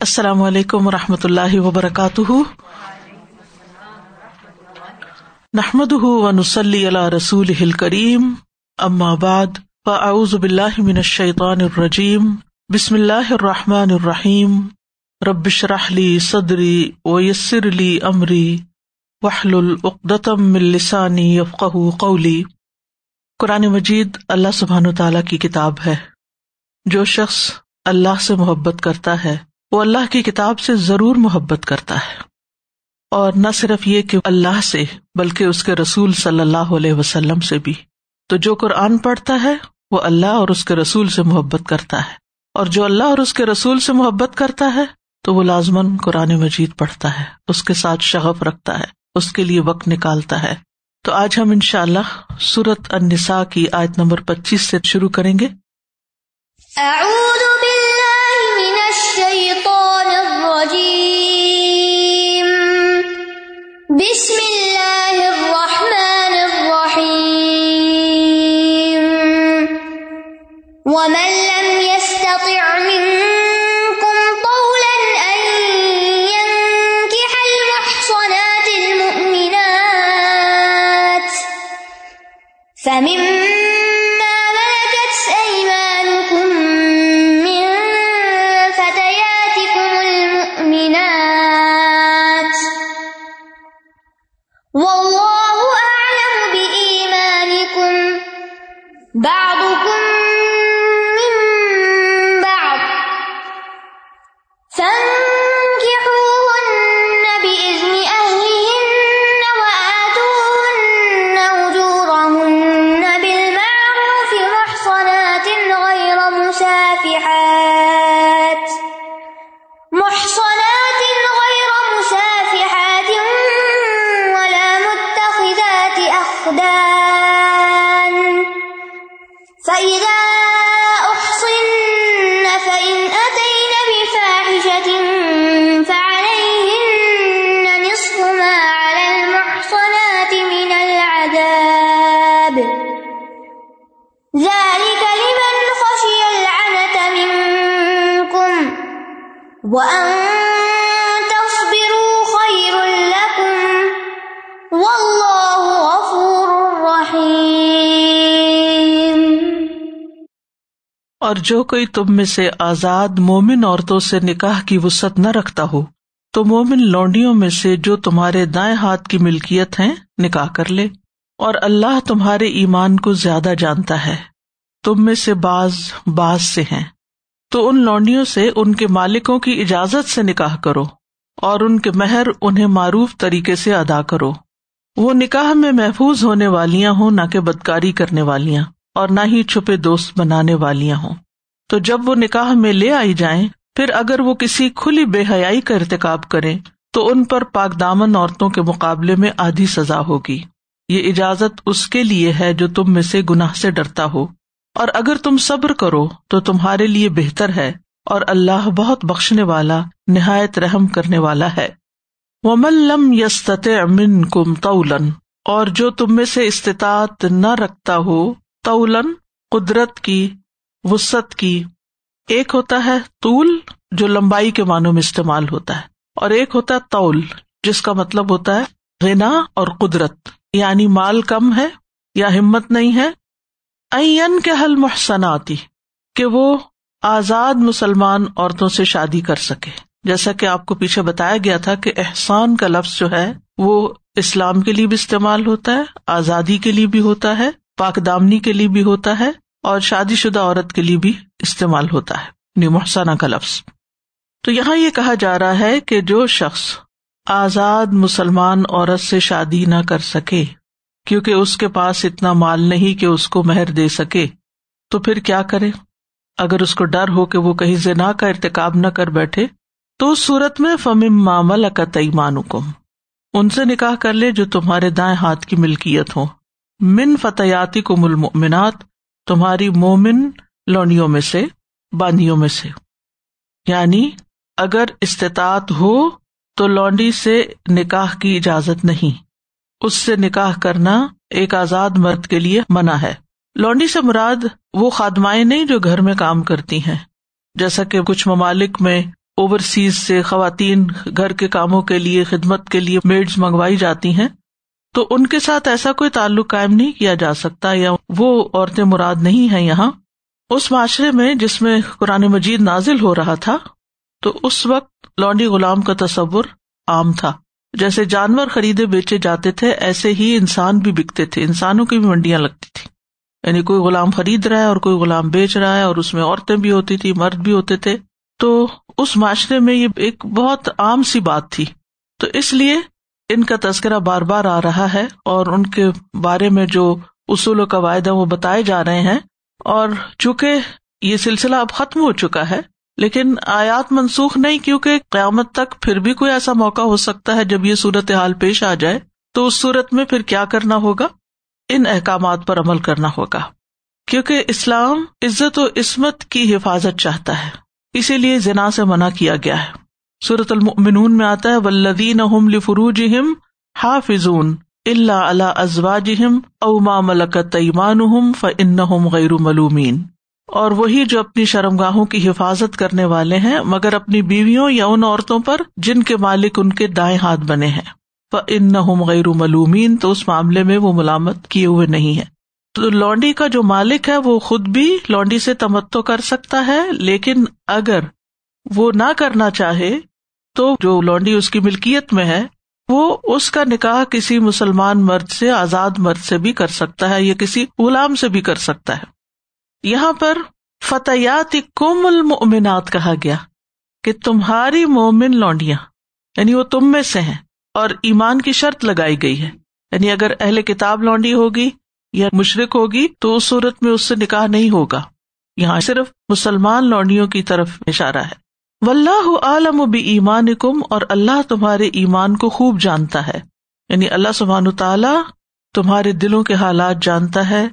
السلام علیکم و رحمۃ اللہ وبرکاتہ۔ نحمد ونسلی علیہ رسول ہل کریم بعد، فاعوذ باللہ من الشیطان الرجیم۔ بسم اللہ الرحمٰن الرحیم۔ ربش رحلی صدری ویسر علی عمری وحل العقدم السانی یفق قولی۔ قرآن مجید اللہ سبحان و تعالیٰ کی کتاب ہے۔ جو شخص اللہ سے محبت کرتا ہے وہ اللہ کی کتاب سے ضرور محبت کرتا ہے۔ اور نہ صرف یہ کہ اللہ سے، بلکہ اس کے رسول صلی اللہ علیہ وسلم سے بھی۔ تو جو قرآن پڑھتا ہے، وہ اللہ اور اس کے رسول سے محبت کرتا ہے۔ اور جو اللہ اور اس کے رسول سے محبت کرتا ہے، تو وہ لازمن قرآن مجید پڑھتا ہے۔ اس کے ساتھ شغف رکھتا ہے، اس کے لیے وقت نکالتا ہے۔ تو آج ہم ان شاء اللہ سورت النساء کی آیت نمبر پچیس سے شروع کریں گے۔ الشيطان بسم اللہ الرحمن الرحیم ومن لم يستطع منكم طولا ان ينكح المحصنات المؤمنات فمن اور جو کوئی تم میں سے آزاد مومن عورتوں سے نکاح کی وسط نہ رکھتا ہو، تو مومن لونڈیوں میں سے جو تمہارے دائیں ہاتھ کی ملکیت ہیں، نکاح کر لے۔ اور اللہ تمہارے ایمان کو زیادہ جانتا ہے۔ تم میں سے باز باز سے ہیں۔ تو ان لونڈیوں سے ان کے مالکوں کی اجازت سے نکاح کرو اور ان کے مہر انہیں معروف طریقے سے ادا کرو۔ وہ نکاح میں محفوظ ہونے والیاں ہوں، نہ کہ بدکاری کرنے والیاں، اور نہ ہی چھپے دوست بنانے والیاں ہوں۔ تو جب وہ نکاح میں لے آئی جائیں، پھر اگر وہ کسی کھلی بے حیائی کا ارتقاب کرے تو ان پر پاک دامن عورتوں کے مقابلے میں آدھی سزا ہوگی۔ یہ اجازت اس کے لیے ہے جو تم میں سے گناہ سے ڈرتا ہو۔ اور اگر تم صبر کرو تو تمہارے لیے بہتر ہے اور اللہ بہت بخشنے والا، نہایت رحم کرنے والا ہے۔ وہ ملم یست امن کم تولن اور جو تم میں سے استطاعت نہ رکھتا ہو تولن قدرت کی وسط کی۔ ایک ہوتا ہے طول، جو لمبائی کے معنوں میں استعمال ہوتا ہے، اور ایک ہوتا ہے تول جس کا مطلب ہوتا ہے غنا اور قدرت یعنی مال کم ہے یا ہمت نہیں ہے این کے حل محسناتی کہ وہ آزاد مسلمان عورتوں سے شادی کر سکے۔ جیسا کہ آپ کو پیچھے بتایا گیا تھا کہ احسان کا لفظ جو ہے، وہ اسلام کے لیے بھی استعمال ہوتا ہے، آزادی کے لیے بھی ہوتا ہے، پاک دامنی کے لیے بھی ہوتا ہے، اور شادی شدہ عورت کے لیے بھی استعمال ہوتا ہے۔ یعنی محسانہ کا لفظ۔ تو یہاں یہ کہا جا رہا ہے کہ جو شخص آزاد مسلمان عورت سے شادی نہ کر سکے کیونکہ اس کے پاس اتنا مال نہیں کہ اس کو مہر دے سکے، تو پھر کیا کرے؟ اگر اس کو ڈر ہو کہ وہ کہیں زنا کا ارتقاب نہ کر بیٹھے، تو اس صورت میں فمم معمل کا تعیمان حکم ان سے نکاح کر لے جو تمہارے دائیں ہاتھ کی ملکیت ہو من فتحیاتی کو ملمنات تمہاری مومن لونڈیوں میں سے، باندھیوں میں سے۔ یعنی اگر استطاعت ہو تو لونڈی سے نکاح کی اجازت نہیں۔ اس سے نکاح کرنا ایک آزاد مرد کے لیے منع ہے۔ لونڈی سے مراد وہ خادمائیں نہیں جو گھر میں کام کرتی ہیں، جیسا کہ کچھ ممالک میں اوورسیز سے خواتین گھر کے کاموں کے لیے، خدمت کے لیے میڈس منگوائی جاتی ہیں۔ تو ان کے ساتھ ایسا کوئی تعلق قائم نہیں کیا جا سکتا، یا وہ عورتیں مراد نہیں ہے یہاں۔ اس معاشرے میں جس میں قرآن مجید نازل ہو رہا تھا، تو اس وقت لونڈی غلام کا تصور عام تھا۔ جیسے جانور خریدے بیچے جاتے تھے، ایسے ہی انسان بھی بکتے تھے۔ انسانوں کی بھی منڈیاں لگتی تھی یعنی کوئی غلام خرید رہا ہے اور کوئی غلام بیچ رہا ہے اور اس میں عورتیں بھی ہوتی تھی مرد بھی ہوتے تھے۔ تو اس معاشرے میں یہ ایک بہت عام سی بات تھی۔ تو اس لیے ان کا تذکرہ بار بار آ رہا ہے اور ان کے بارے میں جو اصول و قواعد وہ بتائے جا رہے ہیں۔ اور چونکہ یہ سلسلہ اب ختم ہو چکا ہے لیکن آیات منسوخ نہیں کیونکہ قیامت تک پھر بھی کوئی ایسا موقع ہو سکتا ہے جب یہ صورت حال پیش آ جائے، تو اس صورت میں پھر کیا کرنا ہوگا؟ ان احکامات پر عمل کرنا ہوگا۔ کیونکہ اسلام عزت و عصمت کی حفاظت چاہتا ہے، اسی لیے زنا سے منع کیا گیا ہے۔ صورت المنون میں آتا ہے ولدین فروج حافظون اللہ اللہ ازواج اوما ملکت ایمان فن غیر ملومین اور وہی جو اپنی شرم گاہوں کی حفاظت کرنے والے ہیں، مگر اپنی بیویوں یا ان عورتوں پر جن کے مالک ان کے دائیں ہاتھ بنے ہیں۔ ان نہ غیر ملومین تو اس معاملے میں وہ ملامت کیے ہوئے نہیں ہے تو لونڈی کا جو مالک ہے، وہ خود بھی لونڈی سے تمتو کر سکتا ہے، لیکن اگر وہ نہ کرنا چاہے، تو جو لونڈی اس کی ملکیت میں ہے، وہ اس کا نکاح کسی مسلمان مرد سے، آزاد مرد سے بھی کر سکتا ہے، یا کسی غلام سے بھی کر سکتا ہے۔ یہاں پر فتحیات کم المنات کہا گیا کہ تمہاری مومن لونڈیاں یعنی وہ تم میں سے ہیں اور ایمان کی شرط لگائی گئی ہے۔ یعنی اگر اہل کتاب لونڈی ہوگی یا مشرق ہوگی تو اس صورت میں اس سے نکاح نہیں ہوگا۔ یہاں صرف مسلمان لونڈیوں کی طرف اشارہ ہے۔ و اللہ عالم بھی ایمان کم اور اللہ تمہارے ایمان کو خوب جانتا ہے۔ یعنی اللہ سبحان تعالیٰ تمہارے دلوں کے حالات جانتا ہے۔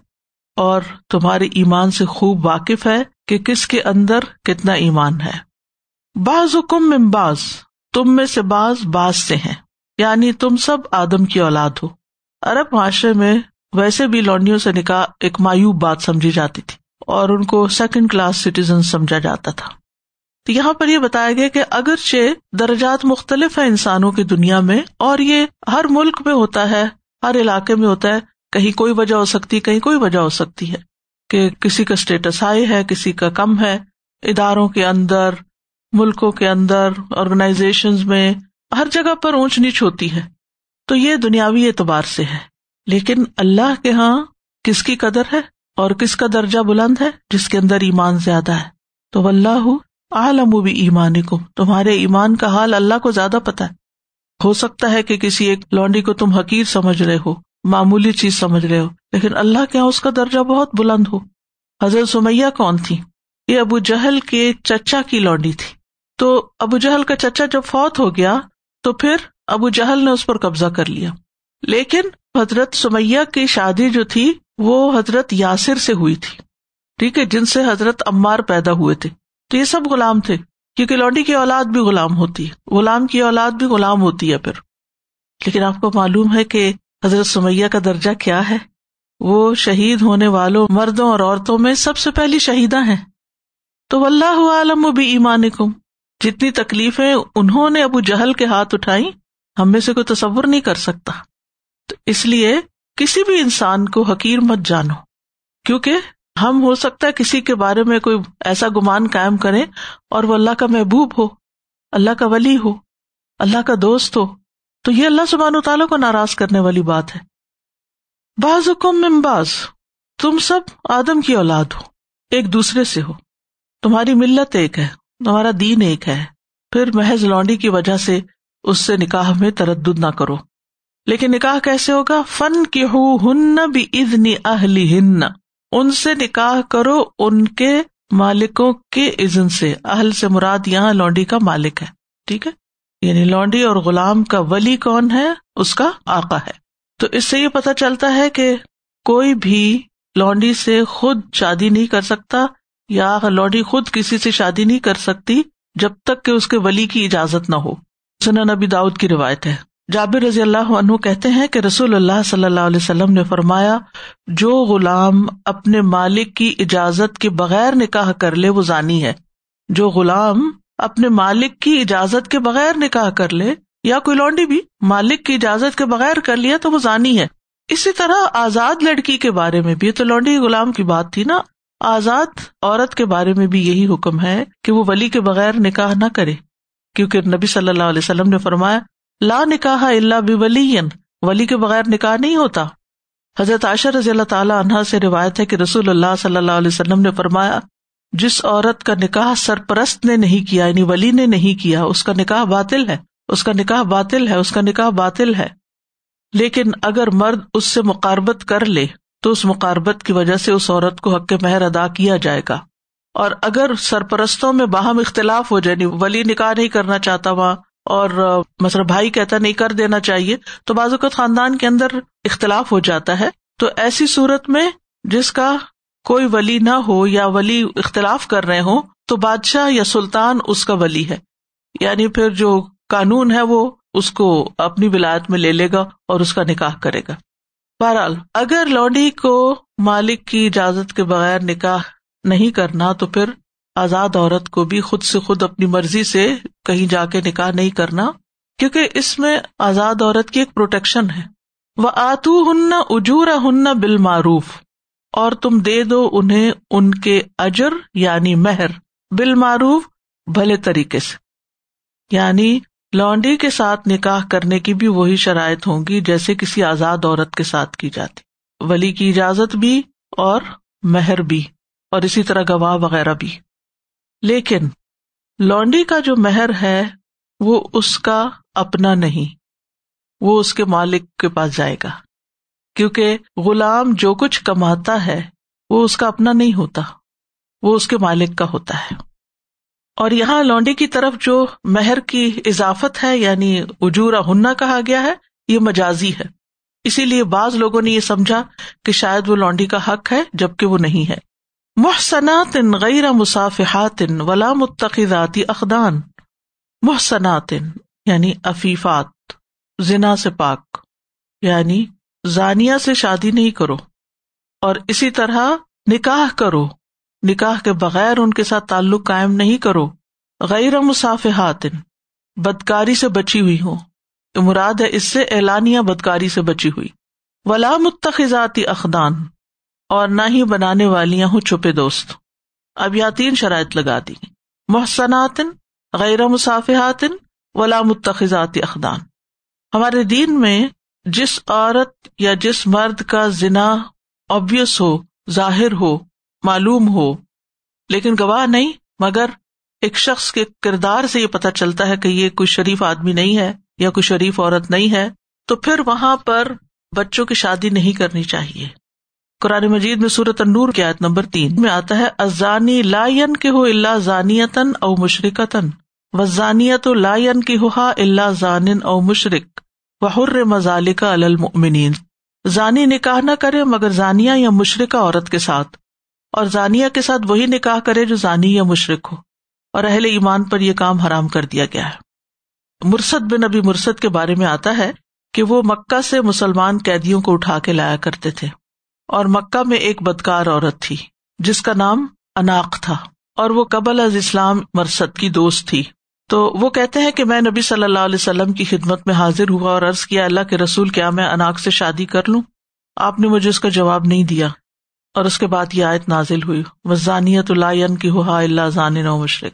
اور تمہارے ایمان سے خوب واقف ہے کہ کس کے اندر کتنا ایمان ہے۔ بعض حکم میں باز تم میں سے باز باز سے ہیں یعنی تم سب آدم کی اولاد ہو۔ ارب معاشرے میں ویسے بھی لونڈیوں سے نکاح ایک مایوب بات سمجھی جاتی تھی اور ان کو سیکنڈ کلاس سٹیزن سمجھا جاتا تھا۔ تو یہاں پر یہ بتایا گیا کہ اگرچہ درجات مختلف ہیں انسانوں کی دنیا میں، اور یہ ہر ملک میں ہوتا ہے، ہر علاقے میں ہوتا ہے کہیں کوئی وجہ ہو سکتی، کہیں کوئی وجہ ہو سکتی ہے کہ کسی کا اسٹیٹس ہائی ہے، کسی کا کم ہے۔ اداروں کے اندر، ملکوں کے اندر آرگنائزیشن میں ہر جگہ پر اونچ نیچ ہوتی ہے۔ تو یہ دنیاوی اعتبار سے ہے۔ لیکن اللہ کے یہاں کس کی قدر ہے اور کس کا درجہ بلند ہے؟ جس کے اندر ایمان زیادہ ہے۔ تو اللہ عالم بھی ایمان کو تمہارے ایمان کا حال اللہ کو زیادہ پتا ہے۔ ہو سکتا ہے کہ کسی ایک لانڈی کو تم حقیر سمجھ رہے ہو۔ معمولی چیز سمجھ رہے ہو۔ لیکن اللہ کے یہاں اس کا درجہ بہت بلند ہو۔ حضرت سمیہ کون تھی؟ یہ ابو جہل کے چچا کی لونڈی تھی۔ تو ابو جہل کا چچا جب فوت ہو گیا، تو پھر ابو جہل نے اس پر قبضہ کر لیا۔ لیکن حضرت سمیہ کی شادی جو تھی، وہ حضرت یاسر سے ہوئی تھی۔ ٹھیک ہے، جن سے حضرت عمار پیدا ہوئے تھے۔ تو یہ سب غلام تھے، کیونکہ لونڈی کی اولاد بھی غلام ہوتی ہے۔ غلام کی اولاد بھی غلام ہوتی ہے پھر۔ لیکن آپ کو معلوم ہے کہ حضرت سمیہ کا درجہ کیا ہے؟ وہ شہید ہونے والوں، مردوں اور عورتوں میں سب سے پہلی شہیدہ ہیں۔ تو اللہ عالم و بھی ایمان کم جتنی تکلیفیں انہوں نے ابو جہل کے ہاتھ اٹھائی ہم میں سے کوئی تصور نہیں کر سکتا۔ تو اس لیے کسی بھی انسان کو حقیر مت جانو۔ کیونکہ ہم ہو سکتا ہے کسی کے بارے میں کوئی ایسا گمان قائم کرے اور وہ اللہ کا محبوب ہو، اللہ کا ولی ہو، اللہ کا دوست ہو۔ تو یہ اللہ سبحان تعالیٰ کو ناراض کرنے والی بات ہے۔ بعض حکم باز تم سب آدم کی اولاد ہو، ایک دوسرے سے ہو۔ تمہاری ملت ایک ہے، تمہارا دین ایک ہے۔ پھر محض لونڈی کی وجہ سے اس سے نکاح میں تردد نہ کرو۔ لیکن نکاح کیسے ہوگا؟ فن کی ہو ہن بھی ادنی اہلی ہن ان سے نکاح کرو ان کے مالکوں کے عزن سے۔ اہل سے مراد یہاں لونڈی کا مالک ہے۔ ٹھیک ہے؟ یعنی لونڈی اور غلام کا ولی کون ہے؟ اس کا آقا ہے۔ تو اس سے یہ پتا چلتا ہے کہ کوئی بھی لونڈی سے خود شادی نہیں کر سکتا یا لونڈی خود کسی سے شادی نہیں کر سکتی جب تک کہ اس کے ولی کی اجازت نہ ہو۔ سنا نبی داؤد کی روایت ہے۔ جابر رضی اللہ عنہ کہتے ہیں کہ رسول اللہ صلی اللہ علیہ وسلم نے فرمایا، جو غلام اپنے مالک کی اجازت کے بغیر نکاح کر لے، وہ زانی ہے۔ جو غلام اپنے مالک کی اجازت کے بغیر نکاح کر لے یا کوئی لونڈی بھی مالک کی اجازت کے بغیر کر لیا تو وہ زانی ہے۔ اسی طرح آزاد لڑکی کے بارے میں بھی تو لونڈی غلام کی بات تھی نا۔ آزاد عورت کے بارے میں بھی یہی حکم ہے کہ وہ ولی کے بغیر نکاح نہ کرے۔ کیونکہ نبی صلی اللہ علیہ وسلم نے فرمایا، لا نکاح اللہ بھی ولی کے بغیر نکاح نہیں ہوتا۔ حضرت عاشر رضی اللہ تعالیٰ عنہ سے روایت ہے کہ رسول اللہ صلی اللہ علیہ وسلم نے فرمایا جس عورت کا نکاح سرپرست نے نہیں کیا یعنی ولی نے نہیں کیا، اس کا نکاح باطل ہے، اس کا نکاح باطل ہے، اس کا نکاح باطل ہے۔ لیکن اگر مرد اس سے مقاربت کر لے، تو اس مقاربت کی وجہ سے اس عورت کو حق مہر ادا کیا جائے گا۔ اور اگر سرپرستوں میں باہم اختلاف ہو جائے یعنی ولی نکاح نہیں کرنا چاہتا وہاں، اور مثلا بھائی کہتا نہیں کر دینا چاہیے، تو بعض اوقات خاندان کے اندر اختلاف ہو جاتا ہے۔ تو ایسی صورت میں جس کا کوئی ولی نہ ہو یا ولی اختلاف کر رہے ہوں، تو بادشاہ یا سلطان اس کا ولی ہے۔ یعنی پھر جو قانون ہے وہ اس کو اپنی ولایت میں لے لے گا اور اس کا نکاح کرے گا۔ بہرحال، اگر لوڈی کو مالک کی اجازت کے بغیر نکاح نہیں کرنا، تو پھر آزاد عورت کو بھی خود سے خود اپنی مرضی سے کہیں جا کے نکاح نہیں کرنا، کیونکہ اس میں آزاد عورت کی ایک پروٹیکشن ہے۔ وہ آتو ہن اجورا ہن بال معروف اور تم دے دو انہیں ان کے اجر یعنی مہر بال معروف بھلے طریقے سے۔ یعنی لانڈی کے ساتھ نکاح کرنے کی بھی وہی شرائط ہوں گی جیسے کسی آزاد عورت کے ساتھ کی جاتی۔ ولی کی اجازت بھی اور مہر بھی اور اسی طرح گواہ وغیرہ بھی۔ لیکن لانڈی کا جو مہر ہے وہ اس کا اپنا نہیں، وہ اس کے مالک کے پاس جائے گا۔ کیونکہ غلام جو کچھ کماتا ہے، وہ اس کا اپنا نہیں ہوتا۔ وہ اس کے مالک کا ہوتا ہے۔ اور یہاں لونڈی کی طرف جو مہر کی اضافت ہے یعنی اجورا ہننا کہا گیا ہے، یہ مجازی ہے۔ اسی لیے بعض لوگوں نے یہ سمجھا کہ شاید وہ لونڈی کا حق ہے، جبکہ وہ نہیں ہے۔ محسنات غیر مسافحات ولا متقداتی اقدان۔ محسنات یعنی افیفات زنا سے پاک یعنی زانیہ سے شادی نہیں کرو اور اسی طرح نکاح کرو۔ نکاح کے بغیر ان کے ساتھ تعلق قائم نہیں کرو۔ غیر مسافحات بدکاری سے بچی ہوئی ہوں۔ مراد ہے اس سے اعلانیہ بدکاری سے بچی ہوئی۔ ولا متخذاتی اقدان، اور نہ ہی بنانے والیاں ہوں چھپے دوست۔ اب یا تین شرائط لگا دی۔ محسنات غیر مسافحات ولا متخذاتی اقدان۔ ہمارے دین میں جس عورت یا جس مرد کا ذنا آبیس ہو، ظاہر ہو، معلوم ہو۔ لیکن گواہ نہیں، مگر ایک شخص کے کردار سے یہ پتا چلتا ہے کہ یہ کوئی شریف آدمی نہیں ہے یا کوئی شریف عورت نہیں ہے، تو پھر وہاں پر بچوں کی شادی نہیں کرنی چاہیے۔ قرآن مجید میں صورت نور کی آیت نمبر تین میں آتا ہے ازانی لا کے ہو اللہ زانیتن او مشرقن و زانیت لا کی ہوا اللہ زان او مشرق و حر مزالکا المؤمنین زانی نکاح نہ کرے مگر زانیہ یا مشرقہ عورت کے ساتھ۔ اور زانیہ کے ساتھ وہی نکاح کرے جو زانی یا مشرق ہو۔ اور اہل ایمان پر یہ کام حرام کر دیا گیا ہے۔ مرسد بن ابھی مرسد کے بارے میں آتا ہے کہ وہ مکہ سے مسلمان قیدیوں کو اٹھا کے لایا کرتے تھے۔ اور مکہ میں ایک بدکار عورت تھی، جس کا نام اناق تھا۔ اور وہ قبل از اسلام مرسد کی دوست تھی۔ تو وہ کہتے ہیں کہ میں نبی صلی اللہ علیہ وسلم کی خدمت میں حاضر ہوا اور عرض کیا، اللہ کے رسول، کیا میں اناق سے شادی کر لوں؟ آپ نے مجھے اس کا جواب نہیں دیا۔ اور اس کے بعد یہ آیت نازل ہوئی۔ وزانیت اللہ کی ہوا اللہ زان و مشرق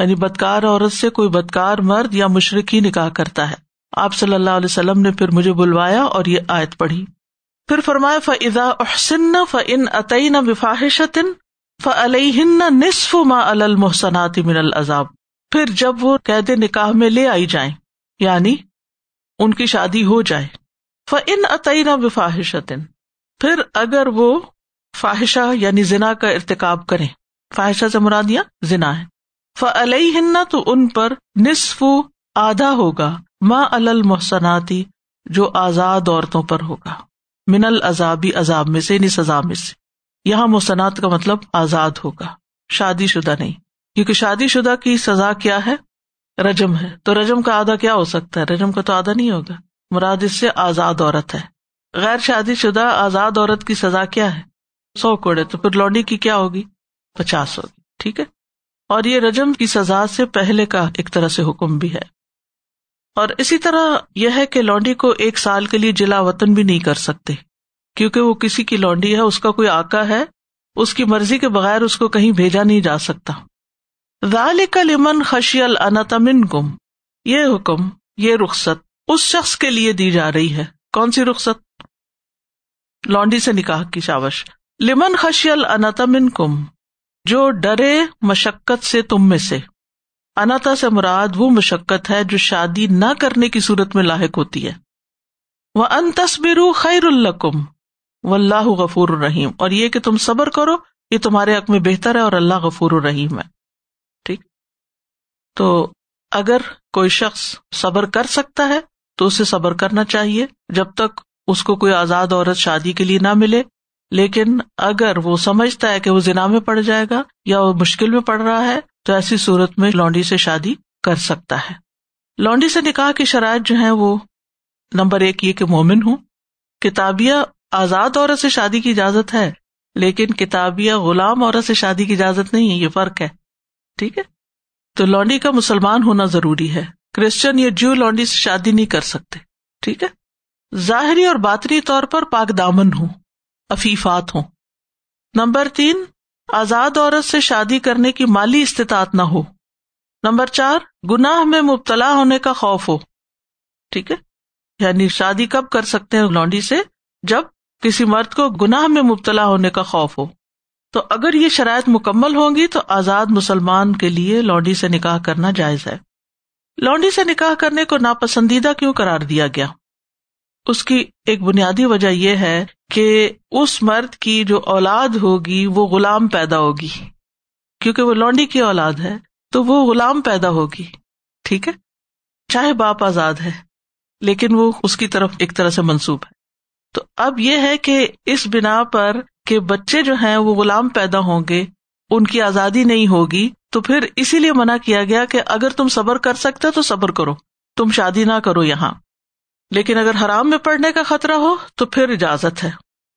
یعنی بدکار عورت سے کوئی بدکار مرد یا مشرق ہی نکاح کرتا ہے۔ آپ صلی اللہ علیہ وسلم نے پھر مجھے بلوایا اور یہ آیت پڑھی۔ پھر فرمایا فضا احسن ف ان عطین وفاحشن فعلہن نصف ما المحسنات من العذاب۔ پھر جب وہ قید نکاح میں لے آئی جائیں یعنی ان کی شادی ہو جائے ف ان عطین پھر اگر وہ فاحشہ یعنی زنا کا ارتقاب کرے فاحشہ سے مرادیا زنا ہے فعلیہ تو ان پر نصف آدھا ہوگا ماں المحسناتی جو آزاد عورتوں پر ہوگا، من العذابی عذاب میں سے یعنی سزا میں سے۔ یہاں محسنات کا مطلب آزاد ہوگا، شادی شدہ نہیں۔ کیونکہ شادی شدہ کی سزا کیا ہے؟ رجم ہے۔ تو رجم کا آدھا کیا ہو سکتا ہے؟ رجم کا تو آدھا نہیں ہوگا۔ مراد اس سے آزاد عورت ہے۔ غیر شادی شدہ آزاد عورت کی سزا کیا ہے؟ سو کوڑے۔ تو پھر لوڈی کی کیا ہوگی؟ پچاس ہوگی۔ ٹھیک ہے؟ اور یہ رجم کی سزا سے پہلے کا ایک طرح سے حکم بھی ہے۔ اور اسی طرح یہ ہے کہ لونڈی کو ایک سال کے لیے جلا وطن بھی نہیں کر سکتے۔ کیونکہ وہ کسی کی لونڈی ہے، اس کا کوئی آکا ہے، اس کی مرضی کے بغیر اس کو کہیں بھیجا نہیں جا سکتا۔ لمن خشی التمن گم یہ حکم، یہ رخصت اس شخص کے لیے دی جا رہی ہے۔ کون سی رخصت؟ لانڈی سے نکاح کی شاوش لمن خشی التمن کم جو ڈرے مشقت سے تم میں سے۔ انتا سے مراد وہ مشقت ہے جو شادی نہ کرنے کی صورت میں لاحق ہوتی ہے۔ وہ ان تصبر خیر القم و اللہ غفور الرحیم اور یہ کہ تم صبر کرو، یہ تمہارے حق میں بہتر ہے اور اللہ غفور الرحیم ہے۔ تو اگر کوئی شخص صبر کر سکتا ہے، تو اسے صبر کرنا چاہیے۔ جب تک اس کو کوئی آزاد عورت شادی کے لیے نہ ملے، لیکن اگر وہ سمجھتا ہے کہ وہ ضلع میں پڑ جائے گا یا وہ مشکل میں پڑ رہا ہے، تو ایسی صورت میں لونڈی سے شادی کر سکتا ہے۔ لونڈی سے نکاح کی شرائط جو ہے وہ نمبر ایک یہ کہ مومن ہوں۔ کتابیہ آزاد عورت سے شادی کی اجازت ہے، لیکن کتابیہ غلام عورت سے شادی کی اجازت نہیں ہے، یہ فرق ہے۔ ٹھیک ہے؟ تو لونڈی کا مسلمان ہونا ضروری ہے۔ کرسچن یا جو لونڈی سے شادی نہیں کر سکتے، ٹھیک ہے؟ ظاہری اور باطنی طور پر پاک دامن ہوں افیفات ہوں۔ نمبر تین، آزاد عورت سے شادی کرنے کی مالی استطاعت نہ ہو۔ نمبر چار، گناہ میں مبتلا ہونے کا خوف ہو۔ ٹھیک ہے؟ یعنی شادی کب کر سکتے ہیں لونڈی سے؟ جب کسی مرد کو گناہ میں مبتلا ہونے کا خوف ہو۔ تو اگر یہ شرائط مکمل ہوں گی تو آزاد مسلمان کے لیے لونڈی سے نکاح کرنا جائز ہے۔ لونڈی سے نکاح کرنے کو ناپسندیدہ کیوں کرار دیا گیا؟ اس کی ایک بنیادی وجہ یہ ہے کہ اس مرد کی جو اولاد ہوگی وہ غلام پیدا ہوگی۔ کیونکہ وہ لونڈی کی اولاد ہے تو وہ غلام پیدا ہوگی۔ ٹھیک ہے؟ چاہے باپ آزاد ہے، لیکن وہ اس کی طرف ایک طرح سے منسوب ہے۔ تو اب یہ ہے کہ اس بنا پر کہ بچے جو ہیں وہ غلام پیدا ہوں گے، ان کی آزادی نہیں ہوگی، تو پھر اسی لیے منع کیا گیا کہ اگر تم صبر کر سکتے تو صبر کرو، تم شادی نہ کرو یہاں۔ لیکن اگر حرام میں پڑنے کا خطرہ ہو تو پھر اجازت ہے۔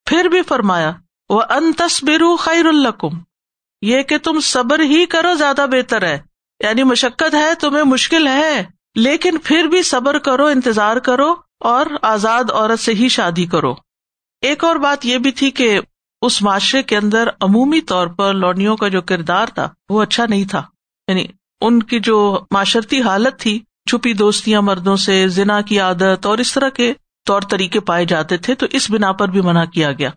پھر بھی فرمایا وہ ان تصبر خیر القم یہ کہ تم صبر ہی کرو زیادہ بہتر ہے۔ یعنی مشقت ہے، تمہیں مشکل ہے، لیکن پھر بھی صبر کرو، انتظار کرو اور آزاد عورت سے ہی شادی کرو۔ ایک اور بات یہ بھی تھی کہ اس معاشرے کے اندر عمومی طور پر لونیوں کا جو کردار تھا، وہ اچھا نہیں تھا۔ یعنی ان کی جو معاشرتی حالت تھی، چھپی دوستیاں مردوں سے، زنا کی عادت اور اس طرح کے طور طریقے پائے جاتے تھے، تو اس بنا پر بھی منع کیا گیا۔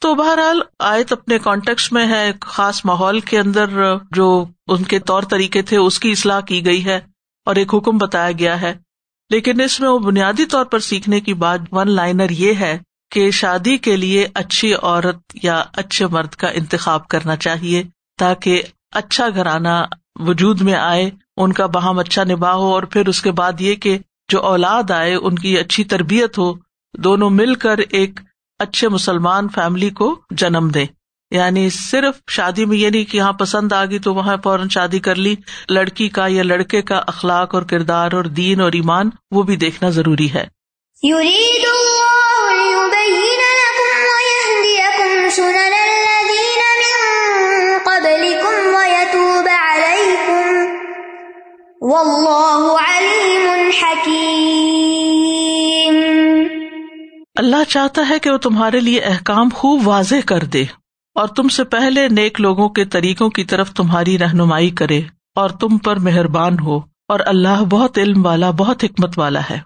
تو بہرحال آیت اپنے کانٹیکس میں ہے، ایک خاص ماحول کے اندر جو ان کے طور طریقے تھے، اس کی اصلاح کی گئی ہے اور ایک حکم بتایا گیا ہے۔ لیکن اس میں وہ بنیادی طور پر سیکھنے کی بات ون لائنر یہ ہے کہ شادی کے لیے اچھی عورت یا اچھے مرد کا انتخاب کرنا چاہیے تاکہ اچھا گھرانہ وجود میں آئے، ان کا باہم اچھا نباہ ہو اور پھر اس کے بعد یہ کہ جو اولاد آئے، ان کی اچھی تربیت ہو، دونوں مل کر ایک اچھے مسلمان فیملی کو جنم دے یعنی صرف شادی میں یہ نہیں کہ یہاں پسند آ گئی تو وہاں فوراً شادی کر لی، لڑکی کا یا لڑکے کا اخلاق اور کردار اور دین اور ایمان وہ بھی دیکھنا ضروری ہے۔ اللہ چاہتا ہے کہ وہ تمہارے لیے احکام خوب واضح کر دے اور تم سے پہلے نیک لوگوں کے طریقوں کی طرف تمہاری رہنمائی کرے اور تم پر مہربان ہو اور اللہ بہت علم والا، بہت حکمت والا ہے۔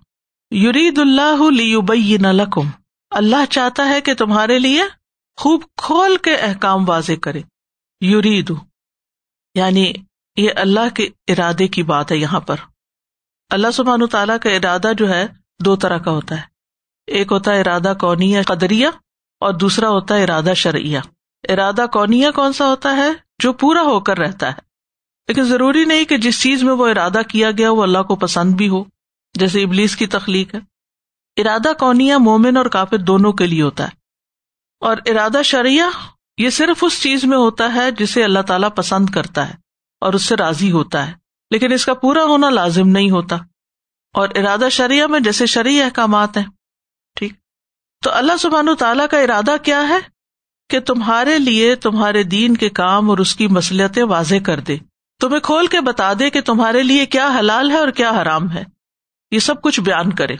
یورید اللہ لکم۔ اللہ چاہتا ہے کہ تمہارے لیے خوب کھول کے احکام واضح کرے۔ یورید یعنی یہ اللہ کے ارادے کی بات ہے یہاں پر۔ اللہ سبحان تعالیٰ کا ارادہ جو ہے، دو طرح کا ہوتا ہے۔ ایک ہوتا ہے ارادہ کونی قدریا اور دوسرا ہوتا ہے ارادہ شرعیہ۔ ارادہ کونیا کون سا ہوتا ہے؟ جو پورا ہو کر رہتا ہے۔ لیکن ضروری نہیں کہ جس چیز میں وہ ارادہ کیا گیا وہ اللہ کو پسند بھی ہو، جیسے ابلیس کی تخلیق ہے۔ ارادہ کونیا مومن اور کافر دونوں کے لیے ہوتا ہے۔ اور ارادہ شرعیہ، یہ صرف اس چیز میں ہوتا ہے جسے اللہ تعالیٰ پسند کرتا ہے۔ اور اس سے راضی ہوتا ہے۔ لیکن اس کا پورا ہونا لازم نہیں ہوتا۔ اور ارادہ شریعہ میں جیسے شرعی احکامات ہیں، ٹھیک۔ تو اللہ سبحان تعالیٰ کا ارادہ کیا ہے؟ کہ تمہارے لیے تمہارے دین کے کام اور اس کی مسلطیں واضح کر دے۔ تمہیں کھول کے بتا دے کہ تمہارے لیے کیا حلال ہے اور کیا حرام ہے۔ یہ سب کچھ بیان کرے۔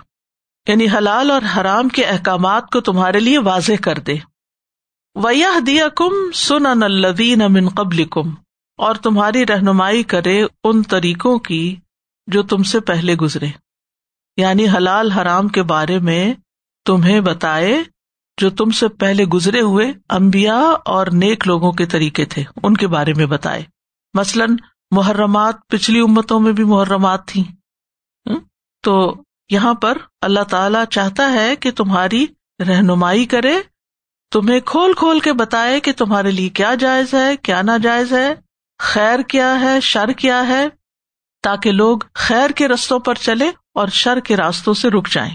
یعنی حلال اور حرام کے احکامات کو تمہارے لیے واضح کر دے۔ ویاح دیا کم سن الدین امن قبل کم اور تمہاری رہنمائی کرے ان طریقوں کی جو تم سے پہلے گزرے۔ یعنی حلال حرام کے بارے میں تمہیں بتائے جو تم سے پہلے گزرے ہوئے امبیا اور نیک لوگوں کے طریقے تھے، ان کے بارے میں بتائے۔ مثلاً، محرمات پچھلی امتوں میں بھی محرمات تھیں۔ تو یہاں پر اللہ تعالی چاہتا ہے کہ تمہاری رہنمائی کرے، تمہیں کھول کھول کے بتائے کہ تمہارے لیے کیا جائز ہے، کیا ناجائز ہے۔ خیر کیا ہے، شر کیا ہے، تاکہ لوگ خیر کے رستوں پر چلے اور شر کے راستوں سے رک جائیں۔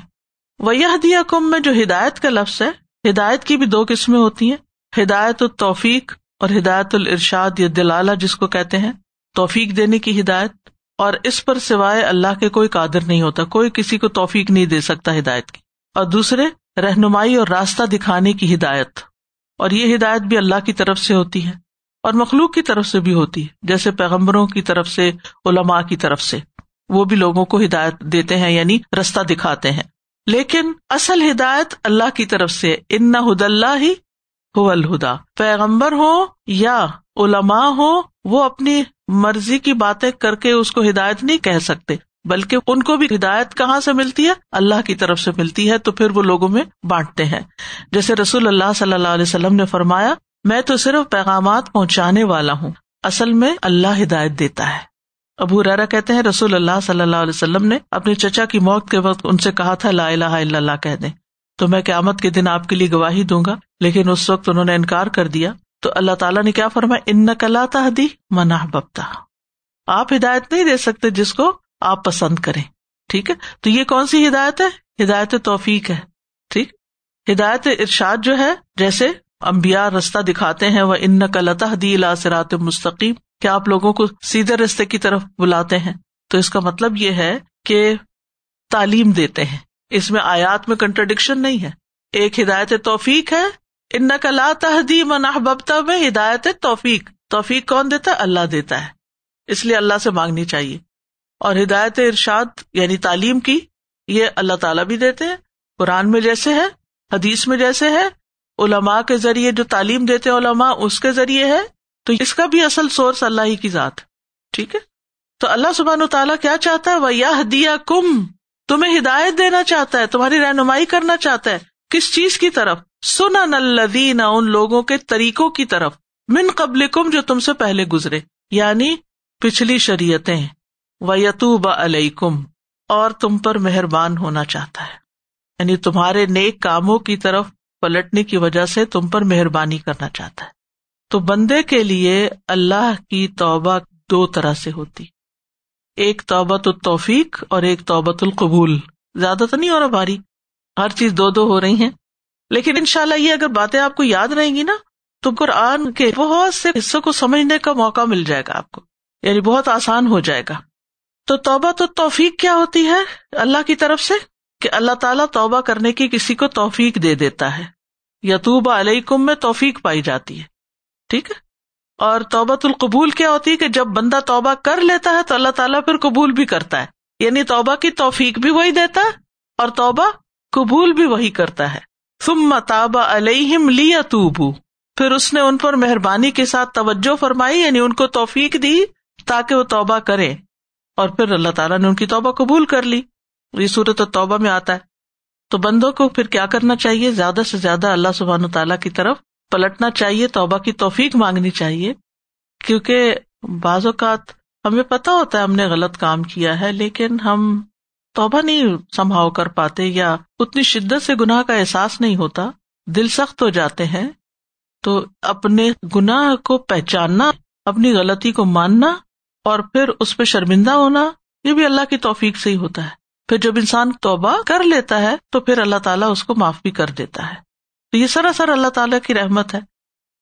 وہ دیا کم میں جو ہدایت کا لفظ ہے، ہدایت کی بھی دو قسمیں ہوتی ہیں، ہدایت التوفیق اور ہدایت الرشاد یا دلالہ جس کو کہتے ہیں۔ توفیق دینے کی ہدایت، اور اس پر سوائے اللہ کے کوئی قادر نہیں ہوتا، کوئی کسی کو توفیق نہیں دے سکتا ہدایت کی۔ اور دوسرے، رہنمائی اور راستہ دکھانے کی ہدایت۔ اور یہ ہدایت بھی اللہ کی طرف سے ہوتی ہے۔ اور مخلوق کی طرف سے بھی ہوتی ہے، جیسے پیغمبروں کی طرف سے، علماء کی طرف سے۔ وہ بھی لوگوں کو ہدایت دیتے ہیں یعنی رستہ دکھاتے ہیں۔ لیکن اصل ہدایت اللہ کی طرف سے، ان ہد اللہ ہی ہو الہدا پیغمبر ہو یا علماء ہو وہ اپنی مرضی کی باتیں کر کے اس کو ہدایت نہیں کہہ سکتے، بلکہ ان کو بھی ہدایت کہاں سے ملتی ہے؟ اللہ کی طرف سے ملتی ہے، تو پھر وہ لوگوں میں بانٹتے ہیں۔ جیسے رسول اللہ صلی اللہ علیہ وسلم نے فرمایا میں تو صرف پیغامات پہنچانے والا ہوں۔ اصل میں اللہ ہدایت دیتا ہے۔ ابو ریرا کہتے ہیں، رسول اللہ صلی اللہ علیہ وسلم نے اپنی چچا کی موت کے وقت ان سے کہا تھا، لا الہ الا اللہ کہہ دیں۔ تو میں قیامت کے دن آپ کے لیے گواہی دوں گا، لیکن اس وقت انہوں نے انکار کر دیا۔ تو اللہ تعالیٰ نے کیا فرمایا؟ ان کلا تحدی مناح ببتا آپ ہدایت نہیں دے سکتے جس کو آپ پسند کریں۔ ٹھیک ہے؟ تو یہ کون سی ہدایت ہے؟ ہدایت توفیق ہے۔ ٹھیک؟ ہدایت ارشاد جو ہے، جیسے امبیا رستہ دکھاتے ہیں وہ ان کلطہ دی سرات مستقیم کیا آپ لوگوں کو سیدھے رستے کی طرف بلاتے ہیں؟ تو اس کا مطلب یہ ہے کہ تعلیم دیتے ہیں۔ اس میں آیات میں کنٹرڈکشن نہیں ہے۔ ایک ہدایت توفیق ہے۔ ان نقلا تحدی منحبتا میں ہدایت توفیق توفیق کون دیتا ہے؟ اللہ دیتا ہے۔ اس لیے اللہ سے مانگنی چاہیے۔ اور ہدایت ارشاد یعنی تعلیم کی، یہ اللہ تعالیٰ بھی دیتے ہیں۔ قرآن میں جیسے ہے، حدیث میں جیسے ہے علماء کے ذریعے جو تعلیم دیتے علماء، اس کے ذریعے ہے؟ تو اس کا بھی اصل سورس اللہ ہی کی ذات ٹھیک ہے؟ تو اللہ سبحان تعالیٰ کیا چاہتا ہے؟ وہ یہ دیا کم تمہیں ہدایت دینا چاہتا ہے، تمہاری رہنمائی کرنا چاہتا ہے۔ کس چیز کی طرف؟ سنا نلدین ان لوگوں کے طریقوں کی طرف۔ من قبل کم جو تم سے پہلے گزرے۔ یعنی پچھلی شریعتیں۔ و یتوب علیکم اور تم پر مہربان ہونا چاہتا ہے۔ یعنی تمہارے نیک کاموں کی طرف پلٹنے کی وجہ سے تم پر مہربانی کرنا چاہتا ہے۔ تو بندے کے لیے اللہ کی توبہ دو طرح سے ہوتی۔ ایک توبت التوفیق اور ایک توبت القبول۔ زیادہ تو نہیں ہو رہا بھاری؟ ہر چیز دو دو ہو رہی ہیں۔ لیکن ان شاء اللہ یہ اگر باتیں آپ کو یاد رہیں گی نا، تو قرآن کے بہت سے حصوں کو سمجھنے کا موقع مل جائے گا آپ کو۔ یعنی بہت آسان ہو جائے گا۔ تو توبہ تو توفیق کیا ہوتی ہے اللہ کی طرف سے؟ کہ اللہ تعالیٰ توبہ کرنے کی کسی کو توفیق دے دیتا ہے۔ یتوب علیہ کم میں توفیق پائی جاتی ہے۔ ٹھیک ہے؟ اور توبۃ القبول کیا ہوتی ہے کہ جب بندہ توبہ کر لیتا ہے تو اللہ تعالیٰ پھر قبول بھی کرتا ہے۔ یعنی توبہ کی توفیق بھی وہی دیتا ہے اور توبہ قبول بھی وہی کرتا ہے۔ تم تابا علیہم لی پھر اس نے ان پر مہربانی کے ساتھ توجہ فرمائی یعنی ان کو توفیق دی تاکہ وہ توبہ کرے اور پھر اللہ تعالیٰ نے ان کی توبہ قبول کر لی۔ یہ صورت توبہ میں آتا ہے۔ تو بندوں کو پھر کیا کرنا چاہیے؟ زیادہ سے زیادہ اللہ سبحان تعالیٰ کی طرف پلٹنا چاہیے، توبہ کی توفیق مانگنی چاہیے۔ کیونکہ بعض اوقات ہمیں پتا ہوتا ہے ہم نے غلط کام کیا ہے، لیکن ہم توبہ نہیں سنبھاؤ کر پاتے یا اتنی شدت سے گناہ کا احساس نہیں ہوتا، دل سخت ہو جاتے ہیں۔ تو اپنے گناہ کو پہچاننا، اپنی غلطی کو ماننا اور پھر اس پہ شرمندہ ہونا، یہ بھی اللہ کی توفیق سے ہی ہوتا ہے۔ پھر جب انسان توبہ کر لیتا ہے تو پھر اللہ تعالیٰ اس کو معاف بھی کر دیتا ہے۔ تو یہ سراسر اللہ تعالیٰ کی رحمت ہے۔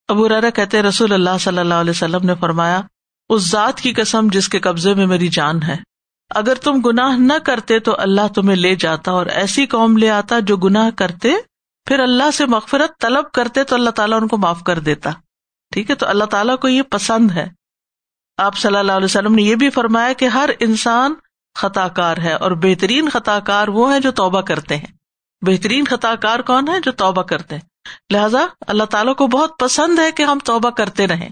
ابو ریرا کہتے رسول اللہ صلی اللہ علیہ وسلم نے فرمایا، اس ذات کی قسم جس کے قبضے میں میری جان ہے۔ اگر تم گناہ نہ کرتے تو اللہ تمہیں لے جاتا اور ایسی قوم لے آتا جو گناہ کرتے، پھر اللہ سے مغفرت طلب کرتے تو اللہ تعالیٰ ان کو معاف کر دیتا۔ ٹھیک ہے، تو اللہ تعالیٰ کو یہ پسند ہے۔ آپ صلی اللہ علیہ وسلم نے یہ بھی فرمایا کہ ہر انسان خطا کار ہے اور بہترین خطا کار وہ ہے جو توبہ کرتے ہیں۔ بہترین خطا کار کون ہے جو توبہ کرتے ہیں؟ لہذا اللہ تعالیٰ کو بہت پسند ہے کہ ہم توبہ کرتے رہیں۔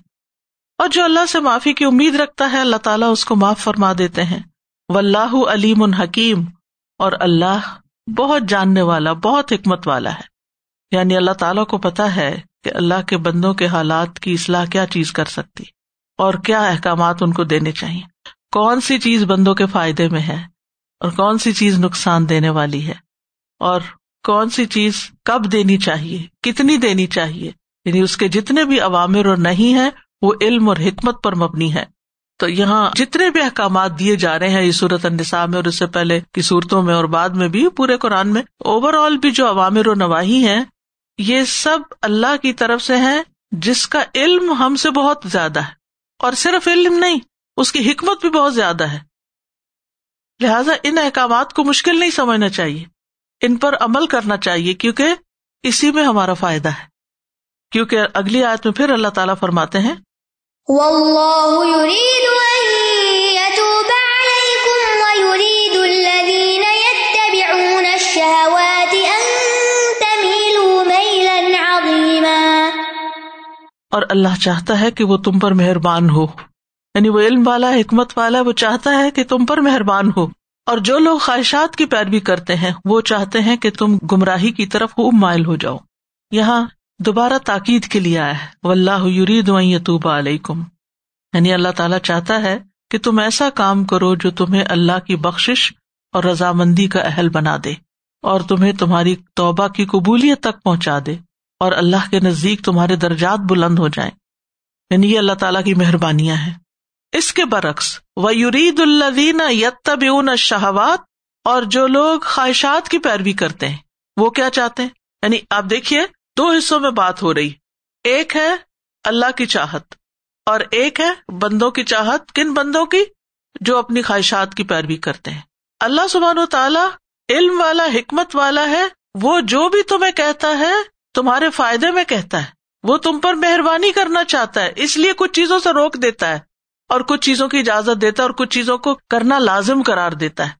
اور جو اللہ سے معافی کی امید رکھتا ہے، اللہ تعالیٰ اس کو معاف فرما دیتے ہیں۔ و اللہ علیم الحکیم اور اللہ بہت جاننے والا، بہت حکمت والا ہے۔ یعنی اللہ تعالیٰ کو پتا ہے کہ اللہ کے بندوں کے حالات کی اصلاح کیا چیز کر سکتی، اور کیا احکامات ان کو دینے چاہیے۔ کون سی چیز بندوں کے فائدے میں ہے اور کون سی چیز نقصان دینے والی ہے اور کون سی چیز کب دینی چاہیے، کتنی دینی چاہیے؟ یعنی اس کے جتنے بھی عوامر اور نہیں ہے وہ علم اور حکمت پر مبنی ہے تو یہاں جتنے بھی احکامات دیے جا رہے ہیں، یہ صورت النساء میں اور اس سے پہلے کی صورتوں میں اور بعد میں بھی، پورے قرآن میں اوور آل بھی جو عوامر و نواحی ہیں، یہ سب اللہ کی طرف سے ہے جس کا علم ہم سے بہت زیادہ ہے۔ اور صرف علم نہیں اس کی حکمت بھی بہت زیادہ ہے۔ لہذا ان احکامات کو مشکل نہیں سمجھنا چاہیے۔ ان پر عمل کرنا چاہیے کیونکہ اسی میں ہمارا فائدہ ہے۔ کیونکہ اگلی آیت میں پھر اللہ تعالیٰ فرماتے ہیں اور اللہ چاہتا ہے کہ وہ تم پر مہربان ہو۔ یعنی وہ علم والا، حکمت والا، وہ چاہتا ہے کہ تم پر مہربان ہو۔ اور جو لوگ خواہشات کی پیروی کرتے ہیں، وہ چاہتے ہیں کہ تم گمراہی کی طرف خوب مائل ہو جاؤ۔ یہاں دوبارہ تاکید کے لیے آیا ہے۔ اللہ یرید یتوب علیکم۔ یعنی اللہ تعالیٰ چاہتا ہے کہ تم ایسا کام کرو جو تمہیں اللہ کی بخش اور رضامندی کا اہل بنا دے اور تمہیں تمہاری توبہ کی قبولیت تک پہنچا دے اور اللہ کے نزدیک تمہارے درجات بلند ہو جائیں۔ یعنی یہ اللہ تعالیٰ کی مہربانیاں ہیں۔ اس کے برعکس و یورید الدین یتب شہوات اور جو لوگ خواہشات کی پیروی کرتے ہیں، وہ کیا چاہتے ہیں؟ یعنی آپ دیکھیے، دو حصوں میں بات ہو رہی۔ ایک ہے اللہ کی چاہت، اور ایک ہے بندوں کی چاہت، کن بندوں کی؟ جو اپنی خواہشات کی پیروی کرتے ہیں۔ اللہ سبحان و تعالی علم والا، حکمت والا ہے، وہ جو بھی تمہیں کہتا ہے، تمہارے فائدے میں کہتا ہے۔ وہ تم پر مہربانی کرنا چاہتا ہے، اس لیے کچھ چیزوں سے روک دیتا ہے۔ اور کچھ چیزوں کی اجازت دیتا ہے اور کچھ چیزوں کو کرنا لازم کرار دیتا ہے۔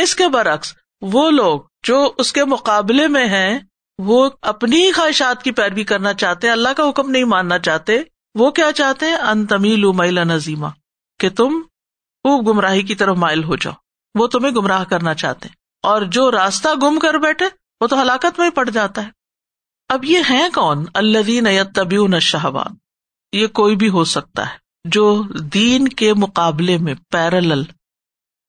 اس کے برعکس، وہ لوگ جو اس کے مقابلے میں ہیں، وہ اپنی خواہشات کی پیروی کرنا چاہتے، اللہ کا حکم نہیں ماننا چاہتے، وہ کیا چاہتے؟ ہیں ان تمیل میلا نظیمہ کہ تم خوب گمراہی کی طرف مائل ہو جاؤ۔ وہ تمہیں گمراہ کرنا چاہتے۔ اور جو راستہ گم کر بیٹھے، وہ تو ہلاکت میں ہی پڑ جاتا ہے۔ اب یہ ہے کون؟ اللہ طبی شہوان یہ کوئی بھی ہو سکتا ہے۔ جو دین کے مقابلے میں پیرل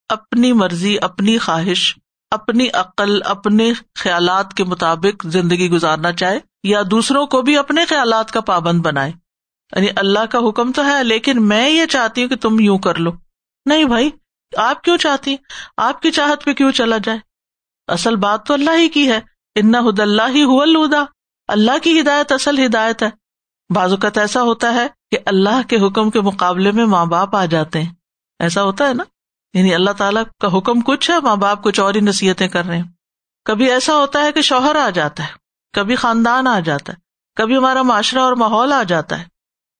اپنی مرضی، اپنی خواہش، اپنی عقل، اپنے خیالات کے مطابق زندگی گزارنا چاہے یا دوسروں کو بھی اپنے خیالات کا پابند بنائے۔ یعنی اللہ کا حکم تو ہے، لیکن میں یہ چاہتی ہوں کہ تم یوں کر لو۔ نہیں بھائی، آپ کیوں چاہتی آپ کی چاہت پہ کیوں چلا جائے؟ اصل بات تو اللہ ہی کی ہے۔ ان ہد اللہ ہی ہوا اللہ کی ہدایت اصل ہدایت ہے۔ بعض اوقات ایسا ہوتا ہے کہ اللہ کے حکم کے مقابلے میں ماں باپ آ جاتے ہیں۔ ایسا ہوتا ہے نا؟ یعنی اللہ تعالیٰ کا حکم کچھ ہے، ماں باپ کچھ اور ہی نصیحتیں کر رہے ہیں۔ کبھی ایسا ہوتا ہے کہ شوہر آ جاتا ہے، کبھی خاندان آ جاتا ہے، کبھی ہمارا معاشرہ اور ماحول آ جاتا ہے۔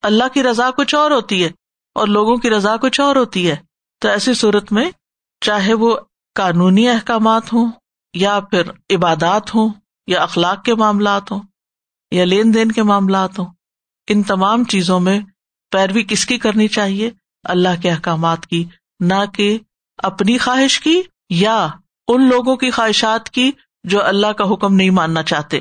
اللہ کی رضا کچھ اور ہوتی ہے اور لوگوں کی رضا کچھ اور ہوتی ہے۔ تو ایسی صورت میں چاہے وہ قانونی احکامات ہوں یا پھر عبادات ہوں یا اخلاق کے معاملات ہوں یا لین دین کے معاملات ہوں ان تمام چیزوں میں پیروی کس کی کرنی چاہیے؟ اللہ کے احکامات کی، نہ کہ اپنی خواہش کی یا ان لوگوں کی خواہشات کی جو اللہ کا حکم نہیں ماننا چاہتے۔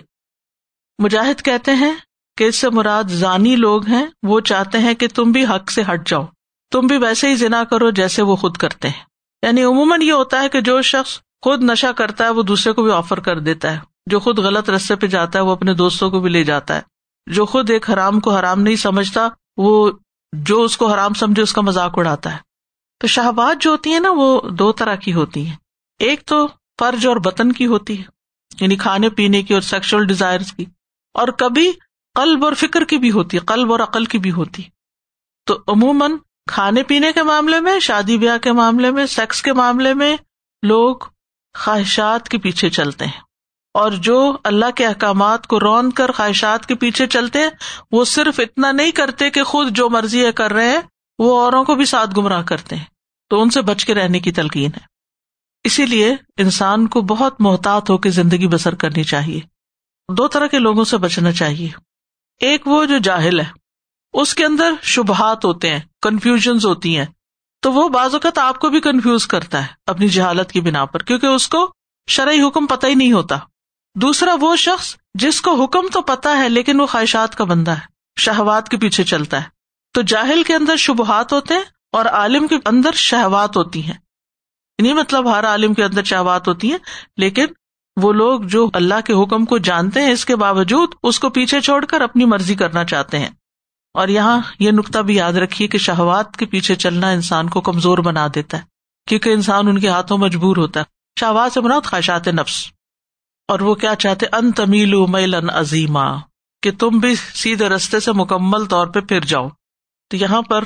مجاہد کہتے ہیں کہ اس سے مراد ضانی لوگ ہیں، وہ چاہتے ہیں کہ تم بھی حق سے ہٹ جاؤ۔ تم بھی ویسے ہی ذنا کرو جیسے وہ خود کرتے ہیں۔ یعنی عموماً یہ ہوتا ہے کہ جو شخص خود نشہ کرتا ہے، وہ دوسرے کو بھی آفر کر دیتا ہے۔ جو خود غلط رستے پہ جاتا ہے، وہ اپنے دوستوں کو بھی لے جاتا ہے۔ جو خود ایک حرام کو حرام نہیں سمجھتا، وہ جو اس کو حرام سمجھے اس کا مذاق اڑاتا ہے۔ تو شہبات جو ہوتی ہیں نا، وہ دو طرح کی ہوتی ہیں۔ ایک تو فرج اور بطن کی ہوتی ہے یعنی کھانے پینے کی اور سیکشل ڈیزائر کی۔ اور کبھی قلب اور فکر کی بھی ہوتی ہے قلب اور عقل کی بھی ہوتی۔ تو عموماً کھانے پینے کے معاملے میں، شادی بیاہ کے معاملے میں سیکس کے معاملے میں لوگ خواہشات کے پیچھے چلتے ہیں۔ اور جو اللہ کے احکامات کو رون کر خواہشات کے پیچھے چلتے ہیں وہ صرف اتنا نہیں کرتے کہ خود جو مرضی ہے کر رہے ہیں، وہ اوروں کو بھی ساتھ گمراہ کرتے ہیں۔ تو ان سے بچ کے رہنے کی تلقین ہے۔ اسی لیے انسان کو بہت محتاط ہو کے زندگی بسر کرنی چاہیے۔ دو طرح کے لوگوں سے بچنا چاہیے۔ ایک وہ جو جاہل ہے، اس کے اندر شبہات ہوتے ہیں کنفیوژن ہوتی ہیں۔ تو وہ بعض اوقات آپ کو بھی کنفیوز کرتا ہے اپنی جہالت کی بنا پر، کیونکہ اس کو شرعی حکم پتہ ہی نہیں ہوتا۔ دوسرا وہ شخص جس کو حکم تو پتا ہے لیکن وہ خواہشات کا بندہ ہے، شہوات کے پیچھے چلتا ہے۔ تو جاہل کے اندر شبہات ہوتے ہیں اور عالم کے اندر شہوات ہوتی ہیں۔ نہیں مطلب ہر عالم کے اندر شہوات ہوتی ہیں، لیکن وہ لوگ جو اللہ کے حکم کو جانتے ہیں، اس کے باوجود اس کو پیچھے چھوڑ کر اپنی مرضی کرنا چاہتے ہیں۔ اور یہاں یہ نقطہ بھی یاد رکھیے کہ شہوات کے پیچھے چلنا انسان کو کمزور بنا دیتا ہے، کیونکہ انسان ان کے ہاتھوں مجبور ہوتا ہے۔ شہوات سے بنا خواہشات نفس۔ اور وہ کیا چاہتے؟ ان تمیل میلن عظیمہ کہ تم بھی سیدھے رستے سے مکمل طور پہ پھر جاؤ۔ تو یہاں پر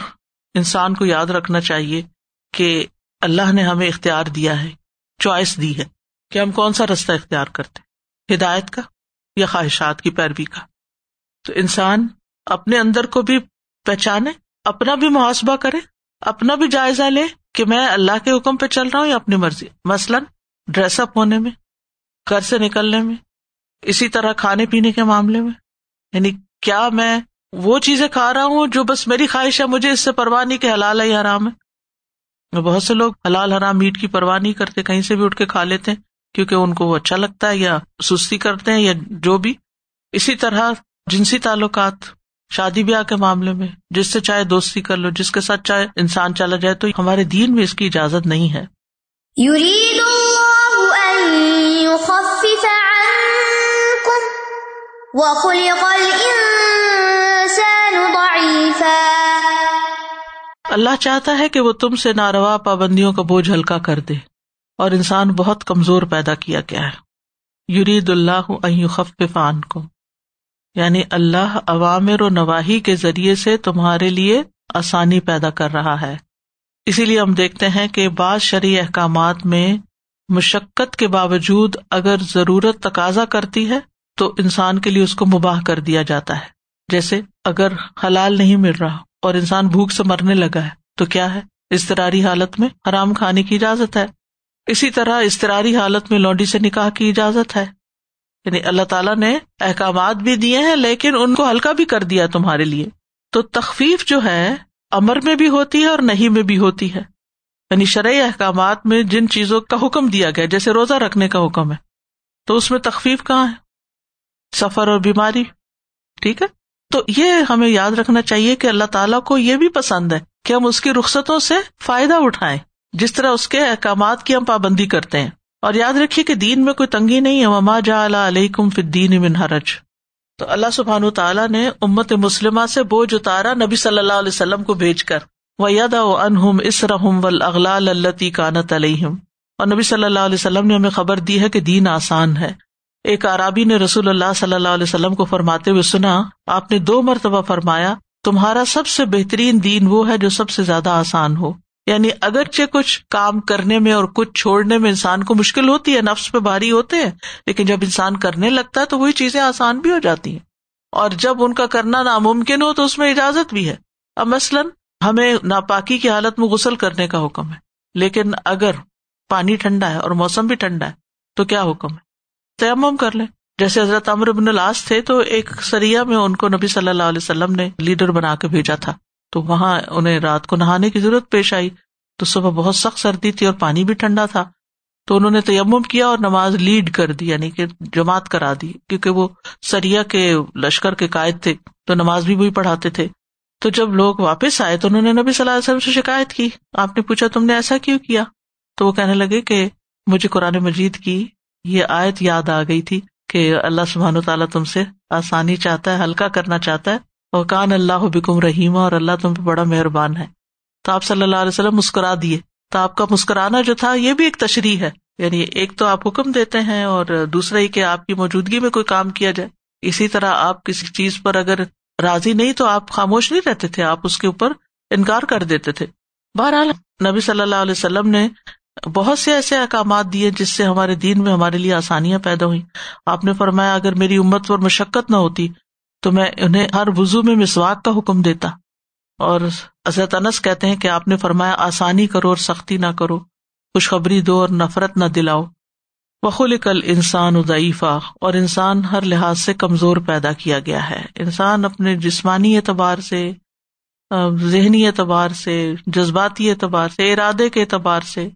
انسان کو یاد رکھنا چاہیے کہ اللہ نے ہمیں اختیار دیا ہے، چوائس دی ہے کہ ہم کون سا رستہ اختیار کرتے؟ ہدایت کا یا خواہشات کی پیروی کا؟ تو انسان اپنے اندر کو بھی پہچانے، اپنا بھی محاسبہ کرے، اپنا بھی جائزہ لے کہ میں اللہ کے حکم پہ چل رہا ہوں یا اپنی مرضی۔ مثلاً ڈریس اپ ہونے میں گھر سے نکلنے میں، اسی طرح کھانے پینے کے معاملے میں۔ یعنی کیا میں وہ چیزیں کھا رہا ہوں جو بس میری خواہش ہے، مجھے اس سے پرواہ نہیں کہ حلال ہے یا حرام ہے۔ بہت سے لوگ حلال حرام میٹ کی پرواہ نہیں کرتے، کہیں سے بھی اٹھ کے کھا لیتے ہیں، کیونکہ ان کو وہ اچھا لگتا ہے یا سستی کرتے ہیں یا جو بھی۔ اسی طرح جنسی تعلقات، شادی بیاہ کے معاملے میں، جس سے چاہے دوستی کر لو، جس کے ساتھ چاہے انسان چلا جائے، تو ہمارے دین میں اس کی اجازت نہیں ہے۔ اللہ چاہتا ہے کہ وہ تم سے ناروا پابندیوں کا بوجھ ہلکا کر دے اور انسان بہت کمزور پیدا کیا گیا ہے۔ یرید اللہ فان کو یعنی اللہ عوامر و نواحی کے ذریعے سے تمہارے لیے آسانی پیدا کر رہا ہے۔ اسی لیے ہم دیکھتے ہیں کہ بعض شرعی احکامات میں مشقت کے باوجود اگر ضرورت تقاضا کرتی ہے تو انسان کے لیے اس کو مباح کر دیا جاتا ہے۔ جیسے اگر حلال نہیں مل رہا اور انسان بھوک سے مرنے لگا ہے، تو کیا ہے؟ استراری حالت میں حرام کھانے کی اجازت ہے۔ اسی طرح استراری حالت میں لوڈی سے نکاح کی اجازت ہے۔ یعنی اللہ تعالیٰ نے احکامات بھی دیے ہیں، لیکن ان کو ہلکا بھی کر دیا تمہارے لیے۔ تو تخفیف جو ہے، امر میں بھی ہوتی ہے اور نہیں میں بھی ہوتی ہے۔ یعنی شرعی احکامات میں جن چیزوں کا حکم دیا گیا، جیسے روزہ رکھنے کا حکم ہے، تو اس میں تخفیف کہاں ہے؟ سفر اور بیماری، ٹھیک ہے؟ تو یہ ہمیں یاد رکھنا چاہیے کہ اللہ تعالیٰ کو یہ بھی پسند ہے کہ ہم اس کی رخصتوں سے فائدہ اٹھائیں، جس طرح اس کے احکامات کی ہم پابندی کرتے ہیں۔ اور یاد رکھیے کہ دین میں کوئی تنگی نہیں ہے مما جا علیہ کم فدین من حرج۔ تو اللہ سبحان تعالیٰ نے امت مسلمہ سے بوجھ اتارا نبی صلی اللہ علیہ وسلم کو بھیج کر۔ ید انہم اسرحم و اغلا التی کانت علیہم اور نبی صلی اللہ علیہ وسلم نے ہمیں خبر دی ہے کہ دین آسان ہے۔ ایک عرابی نے رسول اللہ صلی اللہ علیہ وسلم کو فرماتے ہوئے سنا، آپ نے دو مرتبہ فرمایا، تمہارا سب سے بہترین دین وہ ہے جو سب سے زیادہ آسان ہو۔ یعنی اگرچہ کچھ کام کرنے میں اور کچھ چھوڑنے میں انسان کو مشکل ہوتی ہے، نفس پہ بھاری ہوتے ہیں، لیکن جب انسان کرنے لگتا ہے تو وہی چیزیں آسان بھی ہو جاتی ہیں۔ اور جب ان کا کرنا ناممکن ہو تو اس میں اجازت بھی ہے۔ اب مثلاً ہمیں ناپاکی کی حالت میں غسل کرنے کا حکم ہے۔ لیکن اگر پانی ٹھنڈا ہے اور موسم بھی ٹھنڈا ہے، تو کیا حکم ہے؟ تیمم کر لیں۔ جیسے حضرت امر ابن الاس تھے، تو ایک سریا میں ان کو نبی صلی اللہ علیہ وسلم نے لیڈر بنا کے بھیجا تھا۔ تو وہاں انہیں رات کو نہانے کی ضرورت پیش آئی۔ تو صبح بہت سخت سردی تھی اور پانی بھی ٹھنڈا تھا۔ تو انہوں نے تیمم کیا اور نماز لیڈ کر دی یعنی کہ جماعت کرا دی، کیونکہ وہ سریا کے لشکر کے قائد تھے، تو نماز بھی وہی پڑھاتے تھے۔ تو جب لوگ واپس آئے تو انہوں نے نبی صلی اللہ علیہ وسلم سے شکایت کی۔ آپ نے پوچھا تم نے ایسا کیوں کیا؟ تو وہ کہنے لگے کہ مجھے قرآن مجید کی یہ آیت یاد آ گئی تھی کہ اللہ سبحان و تعالیٰ تم سے آسانی چاہتا ہے، ہلکا کرنا چاہتا ہے اور کان اللہ بکم رحیم اور اللہ تم پہ بڑا مہربان ہے۔ تو آپ صلی اللہ علیہ وسلم مسکرا دیے۔ تو آپ کا مسکرانا جو تھا یہ بھی ایک تشریح ہے۔ یعنی ایک تو آپ حکم دیتے ہیں اور دوسرا ہی کہ آپ کی موجودگی میں کوئی کام کیا جائے۔ اسی طرح آپ کسی چیز پر اگر راضی نہیں تو آپ خاموش نہیں رہتے تھے، آپ اس کے اوپر انکار کر دیتے تھے۔ بہرحال، نبی صلی اللہ علیہ وسلم نے بہت سے ایسے احکامات دیے جس سے ہمارے دین میں ہمارے لیے آسانیاں پیدا ہوئی آپ نے فرمایا، اگر میری امت پر مشقت نہ ہوتی تو میں انہیں ہر وزو میں مسواک کا حکم دیتا۔ اور حضرت انس کہتے ہیں کہ آپ نے فرمایا، آسانی کرو اور سختی نہ کرو، خوشخبری دو اور نفرت نہ دلاؤ۔ بخل کل انسان ادعیفہ اور انسان ہر لحاظ سے کمزور پیدا کیا گیا ہے۔ انسان اپنے جسمانی اعتبار سے، ذہنی اعتبار سے، جذباتی اعتبار سے، ارادے کے اعتبار سے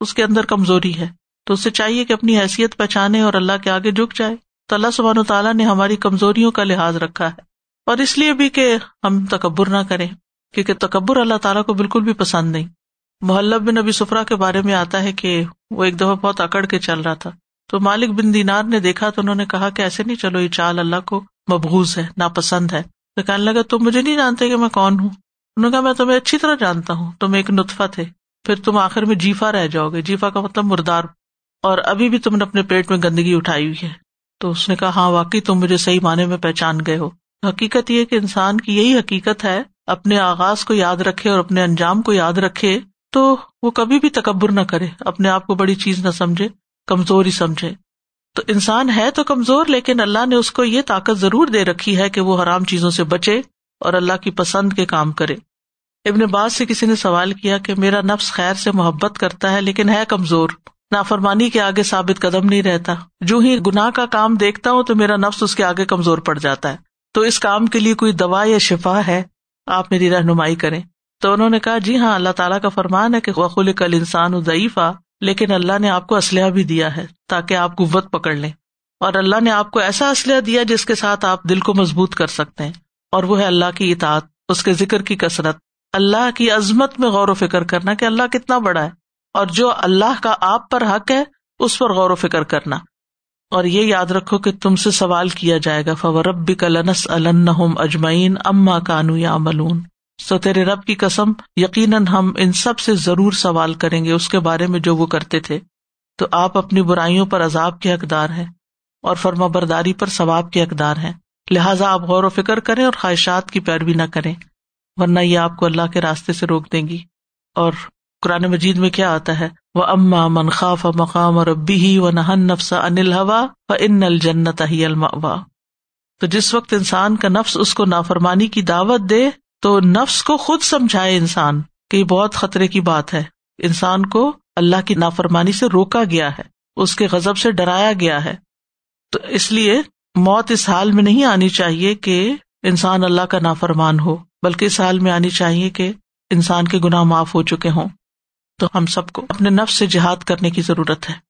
اس کے اندر کمزوری ہے۔ تو اسے چاہیے کہ اپنی حیثیت پہچانے اور اللہ کے آگے جھک جائے۔ تو اللہ سبحان و تعالیٰ نے ہماری کمزوریوں کا لحاظ رکھا ہے۔ اور اس لیے بھی کہ ہم تکبر نہ کریں، کیونکہ تکبر اللہ تعالیٰ کو بالکل بھی پسند نہیں۔ محلب بن نبی سفرا کے بارے میں آتا ہے کہ وہ ایک دفعہ بہت اکڑ کے چل رہا تھا۔ تو مالک بن دینار نے دیکھا تو انہوں نے کہا کہ ایسے نہیں چلو، یہ چال اللہ کو مبوز ہے، ناپسند ہے۔ تو کہنے لگا، تم مجھے نہیں جانتے کہ میں کون ہوں؟ انہوں نے کہا، میں تمہیں اچھی طرح جانتا ہوں، تم ایک نطفہ تھے۔ پھر تم آخر میں جیفا رہ جاؤ گے۔ جیفا کا مطلب مردار۔ اور ابھی بھی تم نے اپنے پیٹ میں گندگی اٹھائی ہوئی ہے۔ تو اس نے کہا ہاں واقعی تم مجھے صحیح معنی میں پہچان گئے ہو۔ حقیقت یہ کہ انسان کی یہی حقیقت ہے، اپنے آغاز کو یاد رکھے اور اپنے انجام کو یاد رکھے۔ تو وہ کبھی بھی تکبر نہ کرے، اپنے آپ کو بڑی چیز نہ سمجھے، کمزور ہی سمجھے۔ تو انسان ہے تو کمزور، لیکن اللہ نے اس کو یہ طاقت ضرور دے رکھی ہے کہ وہ حرام چیزوں سے بچے اور اللہ کی پسند کے کام کرے۔ ابن باز سے کسی نے سوال کیا کہ میرا نفس خیر سے محبت کرتا ہے، لیکن ہے کمزور، نافرمانی کے آگے ثابت قدم نہیں رہتا۔ جو ہی گناہ کا کام دیکھتا ہوں تو میرا نفس اس کے آگے کمزور پڑ جاتا ہے۔ تو اس کام کے لیے کوئی دوا یا شفا ہے؟ آپ میری رہنمائی کریں۔ تو انہوں نے کہا جی ہاں اللہ تعالیٰ کا فرمان ہے کہ وقول کل انسان ضعیفہ لیکن اللہ نے آپ کو اسلحہ بھی دیا ہے تاکہ آپ قوت پکڑ لیں۔ اور اللہ نے آپ کو ایسا اسلحہ دیا جس کے ساتھ آپ دل کو مضبوط کر سکتے ہیں۔ اور وہ ہے اللہ کی اطاعت، اس کے ذکر کی کثرت۔ اللہ کی عظمت میں غور و فکر کرنا کہ اللہ کتنا بڑا ہے۔ اور جو اللہ کا آپ پر حق ہے، اس پر غور و فکر کرنا۔ اور یہ یاد رکھو کہ تم سے سوال کیا جائے گا فورب کلنس اجمعین اما کانو یا ملون سو تیرے رب کی قسم، یقیناً ہم ان سب سے ضرور سوال کریں گے، اس کے بارے میں جو وہ کرتے تھے۔ تو آپ اپنی برائیوں پر عذاب کے حقدار ہیں اور فرما برداری پر ثواب کے حقدار ہیں۔ لہٰذا آپ غور و فکر کریں اور خواہشات کی پیروی نہ کریں، ورنہ یہ آپ کو اللہ کے راستے سے روک دیں گی۔ اور قرآن مجید میں کیا آتا ہے؟ وہ اما من خاف مقام اور ابی ہی و نہن نفس انل ہوا و ان الجنت ہی الما تو جس وقت انسان کا نفس اس کو نافرمانی کی دعوت دے تو نفس کو خود سمجھائے انسان کہ یہ بہت خطرے کی بات ہے۔ انسان کو اللہ کی نافرمانی سے روکا گیا ہے، اس کے غزب سے ڈرایا گیا ہے۔ تو اس لیے موت اس حال میں نہیں آنی چاہیے کہ انسان اللہ کا نافرمان ہو، بلکہ اس حال میں آنی چاہیے کہ انسان کے گناہ معاف ہو چکے ہوں۔ تو ہم سب کو اپنے نفس سے جہاد کرنے کی ضرورت ہے۔